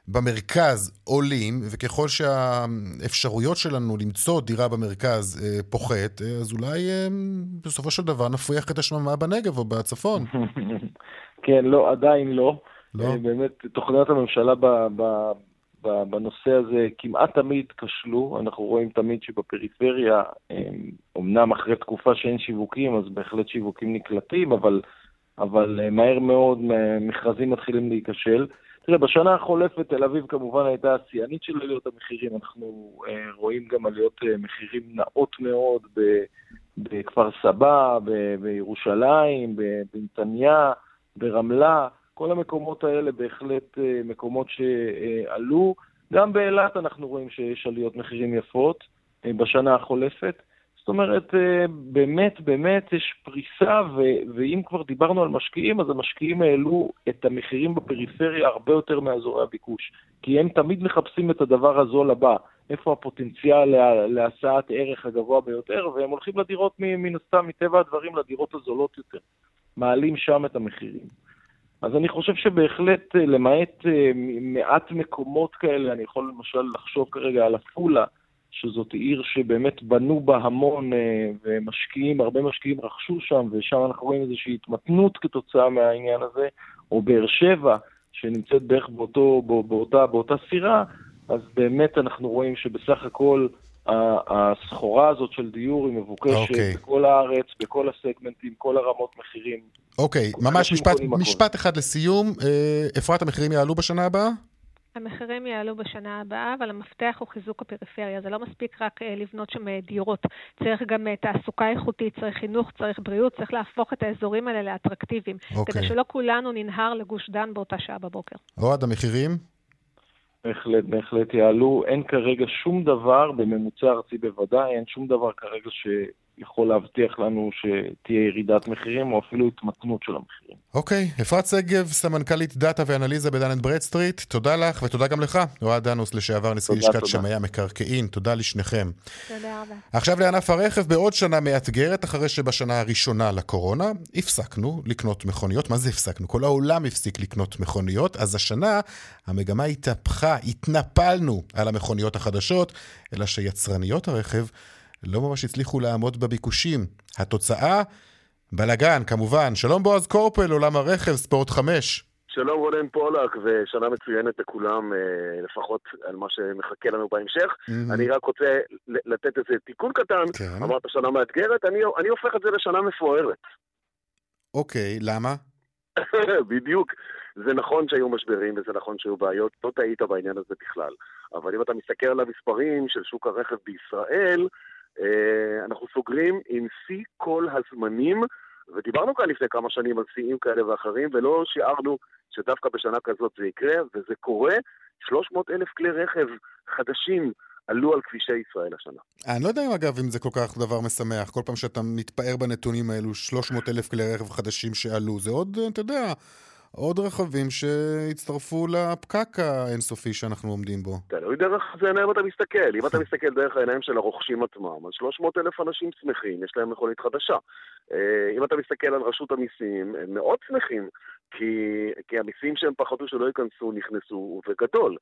במרכז עולים, וככל שהאפשרויות שלנו למצוא דירה במרכז אה, פוחת, אז אולי בסופו של דבר נפריח את השממה בנגב או בצפון. כן, לא, עדיין לא. לא? אה, באמת, תוכניות הממשלה ב, ב, ב, בנושא הזה כמעט תמיד כשלו. אנחנו רואים תמיד שבפריפריה, אמנם אחרי תקופה שאין שיווקים, אז בהחלט שיווקים נקלטים, אבל, אבל אה, מהר מאוד מכרזים מתחילים להיכשל. תראה, בשנה החולפת תל אביב כמובן הייתה השיאנית של עליות המחירים. אנחנו אה, רואים גם עליות אה, מחירים נאות מאוד בכפר סבא, בירושלים, בנתניה, ברמלה. כל המקומות האלה בהחלט אה, מקומות שעלו. גם באילת אנחנו רואים שיש עליות מחירים יפות אה, בשנה החולפת. זאת אומרת, אה, באמת, באמת יש פריסה, ו- ואם כבר דיברנו על משקיעים, אז המשקיעים העלו את המחירים בפריפריה הרבה יותר מאזורי הביקוש. כי הם תמיד מחפשים את הדבר הזול הבא, איפה הפוטנציאל לה- להשאת ערך הגבוה ביותר, והם הולכים לדירות, מן הסתם, מטבע הדברים, לדירות הזולות יותר. מעלים שם את המחירים. אז אני חושב שבהחלט, אה, למעט אה, מעט מקומות כאלה, אני יכול למשל לחשוב כרגע על עפולה, שזאת עיר שבאמת בנו בה המון אה, ומשקיעים, הרבה משקיעים רכשו שם, ושם אנחנו רואים איזושהי התמתנות כתוצאה מהעניין הזה, או באר שבע, שנמצאת בערך באותו, באותה, באותה סירה, אז באמת אנחנו רואים שבסך הכל הסחורה הזאת של דיור היא מבוקשת okay. אוקיי. בכל הארץ, בכל הסגמנטים, כל הרמות מחירים. אוקיי, okay, ממש משפט, משפט אחד לסיום. אה, אפרת, המחירים יעלו בשנה הבאה? המחירים יעלו בשנה הבאה, אבל המפתח הוא חיזוק הפריפריה. זה לא מספיק רק אה, לבנות שם אה, דירות. צריך גם תעסוקה איכותית, צריך חינוך, צריך בריאות, צריך להפוך את האזורים האלה לאטרקטיביים. Okay. כדי אוקיי. שלא כולנו ננהר לגוש דן באותה שעה בבוקר. אוהד, המחירים? בהחלט, בהחלט יעלו. אין כרגע שום דבר, בממוצע ארצי בוודאי, אין שום דבר כרגע ש... יכול להבטיח לנו שתהיה ירידת מחירים או אפילו התמתנות של המחירים. אוקיי, okay. אפרת שגב, סמנכ"לית דאטה ואנליזה בדן ברד סטריט, תודה לך ותודה גם לך, אוהד דנוס, לשעבר נשיא לשכת שמאי המקרקעין, תודה לשניכם. תודה רבה. עכשיו לענף הרכב, בעוד שנה מאתגרת, אחרי שבשנה הראשונה לקורונה, הפסקנו לקנות מכוניות. מה זה הפסקנו? כל העולם הפסיק לקנות מכוניות, אז השנה המגמה התהפכה, התנפלנו על המכוניות החדשות, אלא שיצרניות הרכב לא ממש הצליחו לעמוד בביקושים. התוצאה? בלאגן, כמובן. שלום בועז קורפל, עולם הרכב, ספורט 5. שלום רונן פולק, ושנה מצוינת לכולם, אה, לפחות על מה שמחכה לנו בהמשך. Mm-hmm. אני רק רוצה לתת איזה תיקון קטן. כן. אמרת שנה מאתגרת, אני, אני הופך את זה לשנה מפוארת. אוקיי, למה? בדיוק. זה נכון שהיו משברים וזה נכון שהיו בעיות, לא טעית בעניין הזה בכלל. אבל אם אתה מסתכל על המספרים של שוק הרכב בישראל, אנחנו סוגרים עם שיא כל הזמנים, ודיברנו כאן לפני כמה שנים על שיאים כאלה ואחרים, ולא שיערנו שדווקא בשנה כזאת זה יקרה, וזה קורה. 300 אלף כלי רכב חדשים עלו על כבישי ישראל השנה. אני לא יודע אם אגב אם זה כל כך דבר משמח, כל פעם שאתה מתפאר בנתונים האלו, 300 אלף כלי רכב חדשים שעלו, זה עוד, אתה יודע, עוד רכבים שהצטרפו לפקק האינסופי שאנחנו עומדים בו. תלוי דרך זה עיניים אתה מסתכל. אם אתה מסתכל דרך העיניים של הרוכשים עצמם, אז 300 אלף אנשים שמחים, יש להם מכונית חדשה. אה, אם אתה מסתכל על רשות המיסים, הם מאוד שמחים, כי, כי המיסים שהם פחדו שלא ייכנסו נכנסו, ובגדול.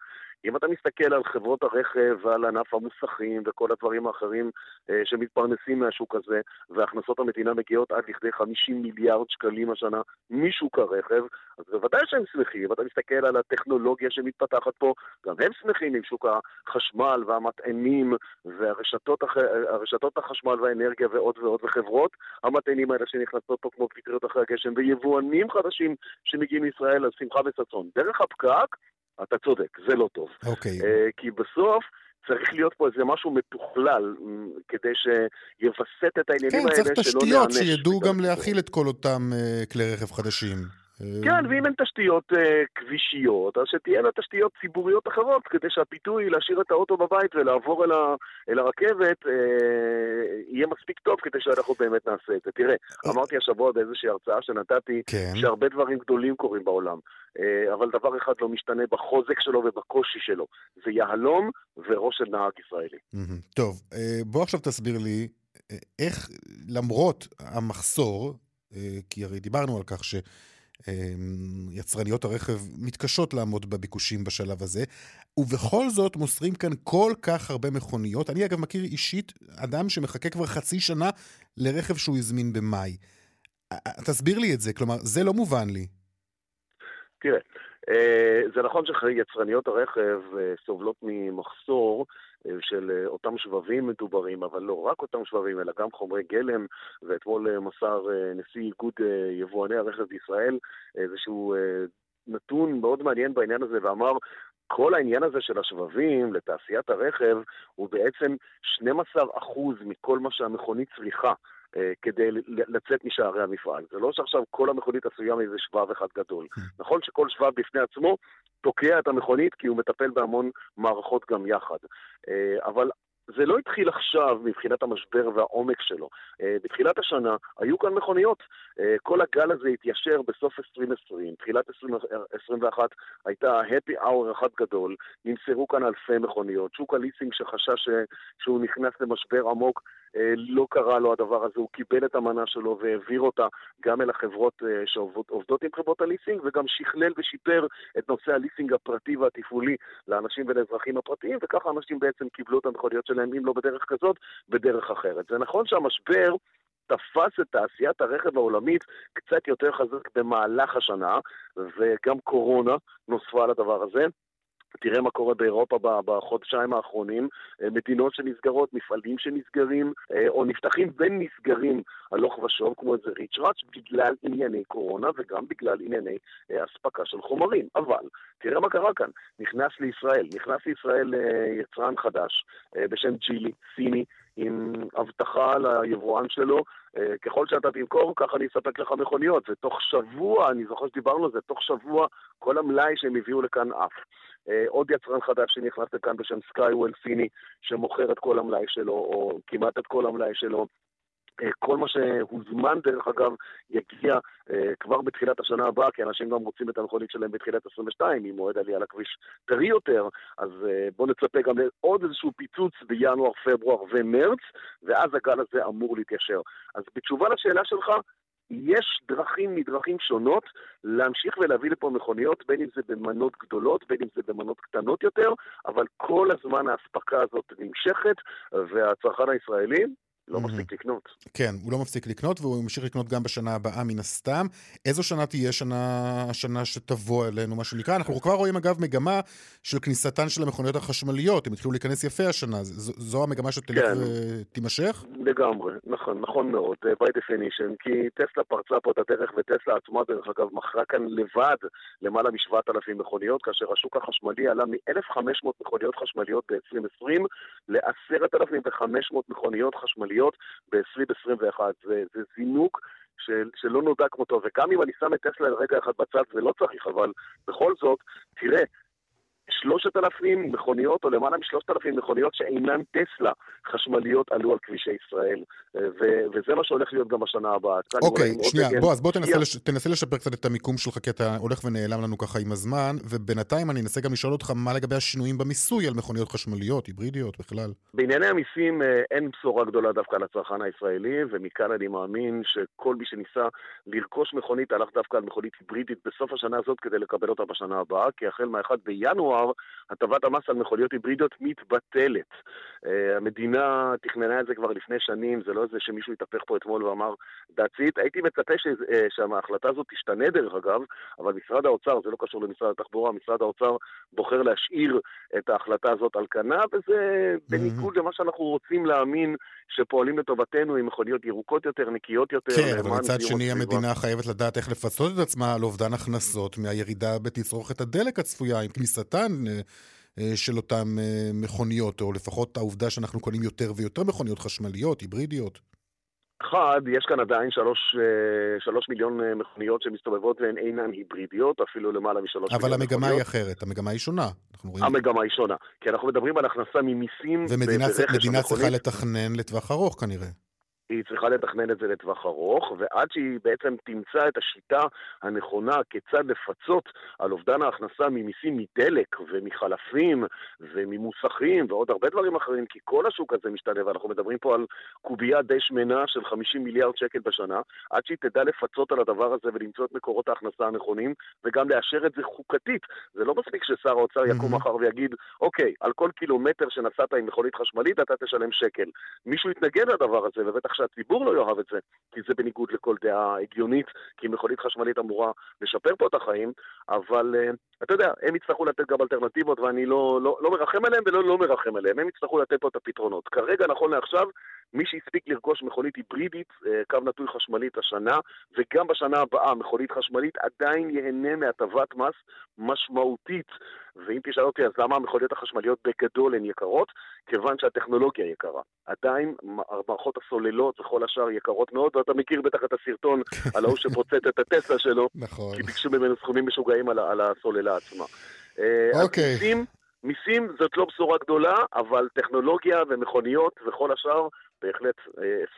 אם אתה מסתכל על חברות הרכב ועל ענף המוסכים וכל הדברים האחרים אה, שמתפרנסים מהשוק הזה, והכנסות המדינה מגיעות עד לכדי 50 מיליארד שקלים השנה משוק הרכב, אז בוודאי שהם שמחים. אתה מסתכל על הטכנולוגיה שמתפתחת פה, גם הם שמחים עם שוק החשמל והמטענים והרשתות החשמל והאנרגיה ועוד ועוד, וחברות המטענים האלה שנכנסות פה כמו פטריות אחרי הגשם, ויבואנים חדשים שמגיעים לישראל, אז שמחה וששון. דרך הפקק, אתה צודק, זה לא טוב. אוקיי. Okay. Uh, כי בסוף... צריך להיות פה איזה משהו מתוכלל כדי שיווסת את העניינים כן, האלה שלא נענש. כן, צריך תשתיות שידעו גם להכיל את כל אותם uh, כלי רכב חדשים. כן, ואם אין תשתיות uh, כבישיות, אז שתהיינה תשתיות ציבוריות אחרות, כדי שהפיתוי להשאיר את האוטו בבית ולעבור אל, ה, אל הרכבת uh, יהיה מספיק טוב כדי שאנחנו באמת נעשה את זה. תראה, אמרתי השבוע באיזושהי הרצאה שנתתי, כן. שהרבה דברים גדולים קורים בעולם, uh, אבל דבר אחד לא משתנה בחוזק שלו ובקושי שלו, זה יהלום וראש של נהג ישראלי. טוב, uh, בוא עכשיו תסביר לי איך למרות המחסור, uh, כי הרי דיברנו על כך ש... אמ, יצרניות הרכב מתקשות לעמוד בביקושים בשלב הזה, ובכל זאת מוסרים כאן כל כך הרבה מכוניות. אני אגב מכיר אישית אדם שמחכה כבר חצי שנה לרכב שהוא הזמין במאי. תסביר לי את זה, כלומר, זה לא מובן לי. תראה, אה, זה נכון שיצרניות הרכב אה, סובלות ממחסור אה, של אותם שבבים מדוברים, אבל לא רק אותם שבבים, אלא גם חומרי גלם, ואתמול מסר נשיא איגוד יבואני הרכב בישראל איזשהו נתון מאוד מעניין בעניין הזה, ואמר, כל העניין הזה של השבבים לתעשיית הרכב הוא בעצם 12% מכל מה שהמכונית צריכה. אה, כדי לצאת משערי המפעל. זה לא שעכשיו כל המכונית עשויה מאיזה שבב אחד גדול. כן. נכון שכל שבב בפני עצמו תוקע את המכונית כי הוא מטפל בהמון מערכות גם יחד. אה, אבל זה לא התחיל עכשיו מבחינת המשבר והעומק שלו. Uh, בתחילת השנה היו כאן מכוניות. כל הגל הזה התיישר בסוף 2020. תחילת 2021 הייתה happy hour אחד גדול. נמסרו כאן אלפי מכוניות. שוק הליסינג שחשש שהוא נכנס למשבר עמוק, לא קרה לו הדבר הזה. הוא קיבל את המנה שלו והעביר אותה גם אל החברות uh, שעובדות עם חברות הליסינג, וגם שכלל ושיפר את נושא הליסינג הפרטי והתפעולי לאנשים ולאזרחים הפרטיים, וככה אנשים בעצם קיבלו את המכוניות שלהם, אם לא בדרך כזאת, בדרך אחרת. זה נכון שהמשבר... תפס את תעשיית הרכב העולמית קצת יותר חזק במהלך השנה, וגם קורונה נוספה לדבר הזה. תראה מה קורה באירופה בחודשיים האחרונים, אה, מדינות שנסגרות, מפעלים שנסגרים, אה, או נפתחים ונסגרים הלוך ושוב, כמו איזה ריצ'ראץ', בגלל ענייני קורונה וגם בגלל ענייני אה, אספקה של חומרים. אבל, תראה מה קרה כאן, נכנס לישראל, נכנס לישראל יצרן חדש בשם ג'ילי, סיני, עם הבטחה ליבואן שלו, ככל שאתה תמכור, ככה אני אספק לך מכוניות. ותוך שבוע, אני זוכר שדיברנו על זה, תוך שבוע כל המלאי שהם הביאו לכאן עף. אה, עוד יצרן חדש שנכנס לכאן בשם סקייוול סיני, שמוכר את כל המלאי שלו, או כמעט את כל המלאי שלו. אה, כל מה שהוזמן, דרך אגב, יגיע uh, כבר בתחילת השנה הבאה, כי אנשים גם רוצים את המכונית שלהם בתחילת 22, עם מועד עלייה לכביש טרי יותר, אז uh, בואו נצפה גם לעוד איזשהו פיצוץ בינואר, פברואר ומרץ, ואז הגל הזה אמור להתיישר. אז בתשובה לשאלה שלך, יש דרכים מדרכים שונות להמשיך ולהביא לפה מכוניות, בין אם זה במנות גדולות, בין אם זה במנות קטנות יותר, אבל כל הזמן האספקה הזאת נמשכת, והצרכן הישראלי לא מפסיק לקנות. כן, הוא לא מפסיק לקנות, והוא ימשיך לקנות גם בשנה הבאה מן הסתם. איזו שנה תהיה שנה, השנה שתבוא אלינו, מה שנקרא? אנחנו כבר רואים אגב מגמה של כניסתן של המכוניות החשמליות, הם התחילו להיכנס יפה השנה, זו, זו המגמה שתלך כן. ותימשך? לגמרי, נכון, נכון מאוד, uh, by definition, כי טסלה פרצה פה את הדרך, וטסלה עצמה, דרך אגב, מכרה כאן לבד למעלה מ-7,000 מכוניות, כאשר השוק החשמלי עלה מ-1,500 מכוניות חשמליות ב-2020 ל-10,500 מכוניות חשמליות ב-2021. זה, זה זינוק של, שלא נודע כמותו, וגם אם אני שם את טסלה לרגע אחד בצד, זה לא צריך, אבל בכל זאת, תראה, שלושת אלפים מכוניות, או למעלה משלושת אלפים מכוניות שאינן טסלה חשמליות עלו על כבישי ישראל. ו- וזה מה שהולך להיות גם בשנה הבאה. אוקיי, שנייה, בוא, אז בוא תנסה, לש- תנסה לשפר קצת את המיקום שלך, כי אתה הולך ונעלם לנו ככה עם הזמן, ובינתיים אני אנסה גם לשאול אותך מה לגבי השינויים במיסוי על מכוניות חשמליות, היברידיות בכלל. בענייני המיסים אה, אין בשורה גדולה דווקא לצרכן הישראלי, ומכאן אני מאמין שכל מי שניסה לרכוש מכונית הלך דווקא על מכונית היברידית בסוף השנה הזאת כדי לקבל אותה בשנה הבאה, כי החל מה-1 בינואר הטבת המס על מכוניות היברידיות מתבטלת. אה, המדינה תכננה את זה כבר לפני שנים, זה לא איזה שמישהו התהפך פה אתמול ואמר דאצית. הייתי מצפה אה, שההחלטה הזאת תשתנה דרך אגב, אבל משרד האוצר, זה לא קשור למשרד התחבורה, משרד האוצר בוחר להשאיר את ההחלטה הזאת על כנה, וזה בניגוד למה שאנחנו רוצים להאמין שפועלים לטובתנו עם מכוניות ירוקות יותר, נקיות יותר. כן, אבל מצד שני המדינה חייבת לדעת איך לפצות את עצמה על אובדן הכנסות מהירידה בתצרוכת הדלק הצפויה עם כניסתן אה, אה, של אותן אה, מכוניות, או לפחות העובדה שאנחנו קונים יותר ויותר מכוניות חשמליות, היברידיות. אחד, יש כאן עדיין שלוש, שלוש מיליון מכוניות שמסתובבות והן אינן היברידיות, אפילו למעלה משלוש מיליון מכוניות. אבל המגמה היא אחרת, המגמה היא שונה. רואים... המגמה היא שונה, כי אנחנו מדברים על הכנסה ממיסים ומדינה צריכה לתכנן לטווח ארוך כנראה. היא צריכה לתכנן את זה לטווח ארוך, ועד שהיא בעצם תמצא את השיטה הנכונה כיצד לפצות על אובדן ההכנסה ממיסים מדלק ומחלפים וממוסכים ועוד הרבה דברים אחרים, כי כל השוק הזה משתנה, ואנחנו מדברים פה על קובייה די שמנה של 50 מיליארד שקל בשנה, עד שהיא תדע לפצות על הדבר הזה ולמצוא את מקורות ההכנסה הנכונים, וגם לאשר את זה חוקתית. זה לא מספיק ששר האוצר יקום mm-hmm. מחר ויגיד, אוקיי, על כל קילומטר שנסעת עם מכונית חשמלית אתה תשלם שקל. מישהו יתנגד לדבר הזה, ובטח שהציבור לא יאהב את זה, כי זה בניגוד לכל דעה הגיונית, כי מכונית חשמלית אמורה לשפר פה את החיים, אבל uh, אתה יודע, הם יצטרכו לתת גם אלטרנטיבות, ואני לא, לא, לא מרחם עליהם ולא לא מרחם עליהם, הם יצטרכו לתת פה את הפתרונות. כרגע, נכון לעכשיו, מי שהספיק לרכוש מכונית היברידית, uh, קו נטוי חשמלית השנה, וגם בשנה הבאה מכונית חשמלית, עדיין ייהנה מהטבת מס משמעותית. ואם תשאל אותי, אז למה המכוניות החשמליות בגדול הן יקרות? כיוון שהטכנולוגיה יקרה. עדיין מערכות הסוללות וכל השאר יקרות מאוד, ואתה מכיר בטח את הסרטון על ההוא שפוצץ את הטסלה שלו, נכון. כי ביקשו ממנו סכומים משוגעים על, על הסוללה עצמה. אה, אוקיי. מיסים, מיסים זאת לא בשורה גדולה, אבל טכנולוגיה ומכוניות וכל השאר, בהחלט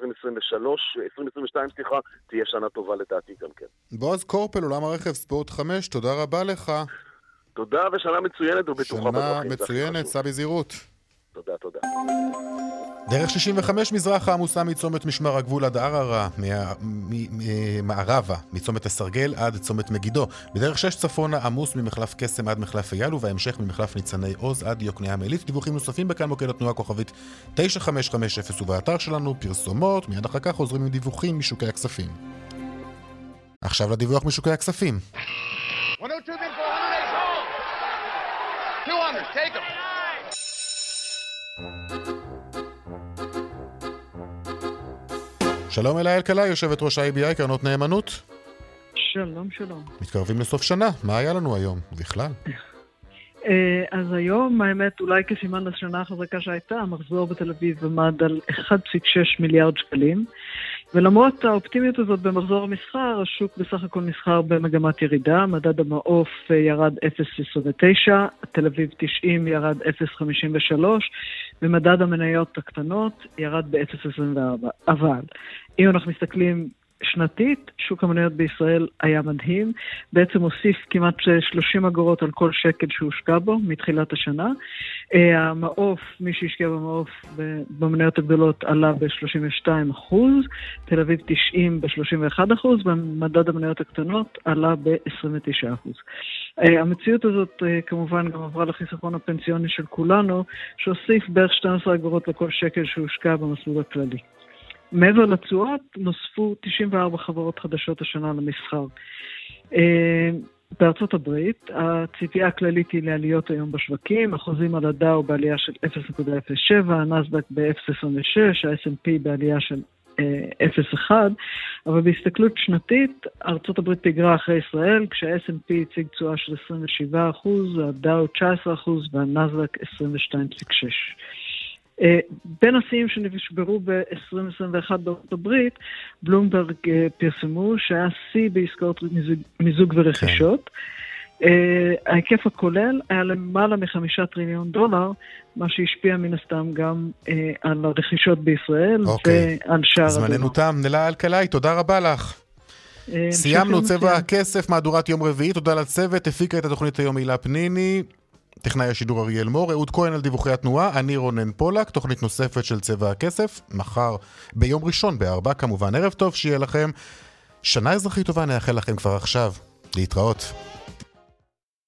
2023, אה, 2022, סליחה, תהיה שנה טובה לדעתי גם כן. בועז קורפל, עולם הרכב ספורט 5, תודה רבה לך. תודה ושנה מצוינת ובטוחה בדרכים. שנה מצוינת, סע בזהירות. תודה, תודה. דרך 65 מזרחה עמוסה מצומת משמר הגבול עד ערערה, מערבה, מצומת הסרגל עד צומת מגידו. בדרך 6 צפונה עמוס ממחלף קסם עד מחלף אייל, ובהמשך ממחלף ניצני עוז עד יוקנעם עילית. דיווחים נוספים בכאן מוקד התנועה כוכבית 9550 ובאתר שלנו פרסומות, מיד אחר כך חוזרים עם דיווחים משוקי הכספים. עכשיו לדיווח משוקי הכספים. 102 200, take them. שלום אלה אלקלעי, יושבת ראש ה-ABI, קרנות נאמנות. שלום, שלום. מתקרבים לסוף שנה, מה היה לנו היום, בכלל? אה, אז היום, האמת, אולי כסימן לשנה החזקה שהייתה, המחזור בתל אביב עמד על 1.6 מיליארד שקלים. ולמרות האופטימיות הזאת במחזור המסחר, השוק בסך הכל נסחר במגמת ירידה, מדד המעוף אה, ירד 0.29, תל אביב 90 ירד 0.53, ומדד המניות הקטנות ירד ב-0.24. אבל אם אנחנו מסתכלים שנתית, שוק המניות בישראל היה מדהים. בעצם הוסיף כמעט 30 אגורות על כל שקל שהושקע בו מתחילת השנה. אה, המעוף, מי שהשקיע במעוף במניות הגדולות עלה ב-32 אחוז, תל אביב 90 ב-31 אחוז, ומדד המניות הקטנות עלה ב-29 אחוז. אה, המציאות הזאת אה, כמובן גם עברה לחיסכון הפנסיוני של כולנו, שהוסיף בערך 12 אגורות לכל שקל שהושקע במסלול הכללי. מעבר לתשואות, נוספו 94 חברות חדשות השנה למסחר. אה, בארצות הברית, הציפייה הכללית היא לעליות היום בשווקים, אחוזים על הדאו בעלייה של 0.07, הנסדק ב-0.26, ה-S&P בעלייה של 0.1, אבל בהסתכלות שנתית, ארצות הברית פיגרה אחרי ישראל, כשה-S&P הציג תשואה של 27 הדאו 19 והנסדק 22.6. אה, בין השיאים שנשברו ב-2021 בארצות הברית, בלומברג אה, פרסמו שהיה שיא בעסקאות מיזוג, מיזוג ורכישות. כן. Uh, ההיקף הכולל היה למעלה מחמישה טריליון דולר, מה שהשפיע מן הסתם גם על הרכישות בישראל. אוקיי. ועל שער זמננו תם. נלה אלקלעי, תודה רבה לך. סיימנו צבע הכסף, מהדורת יום רביעי, תודה לצוות, הפיקה את התוכנית היום הילה פניני. טכנאי השידור אריאל מור, אהוד כהן על דיווחי התנועה, אני רונן פולק, תוכנית נוספת של צבע הכסף, מחר ביום ראשון בארבע כמובן. ערב טוב שיהיה לכם, שנה אזרחית טובה נאחל לכם כבר עכשיו. להתראות.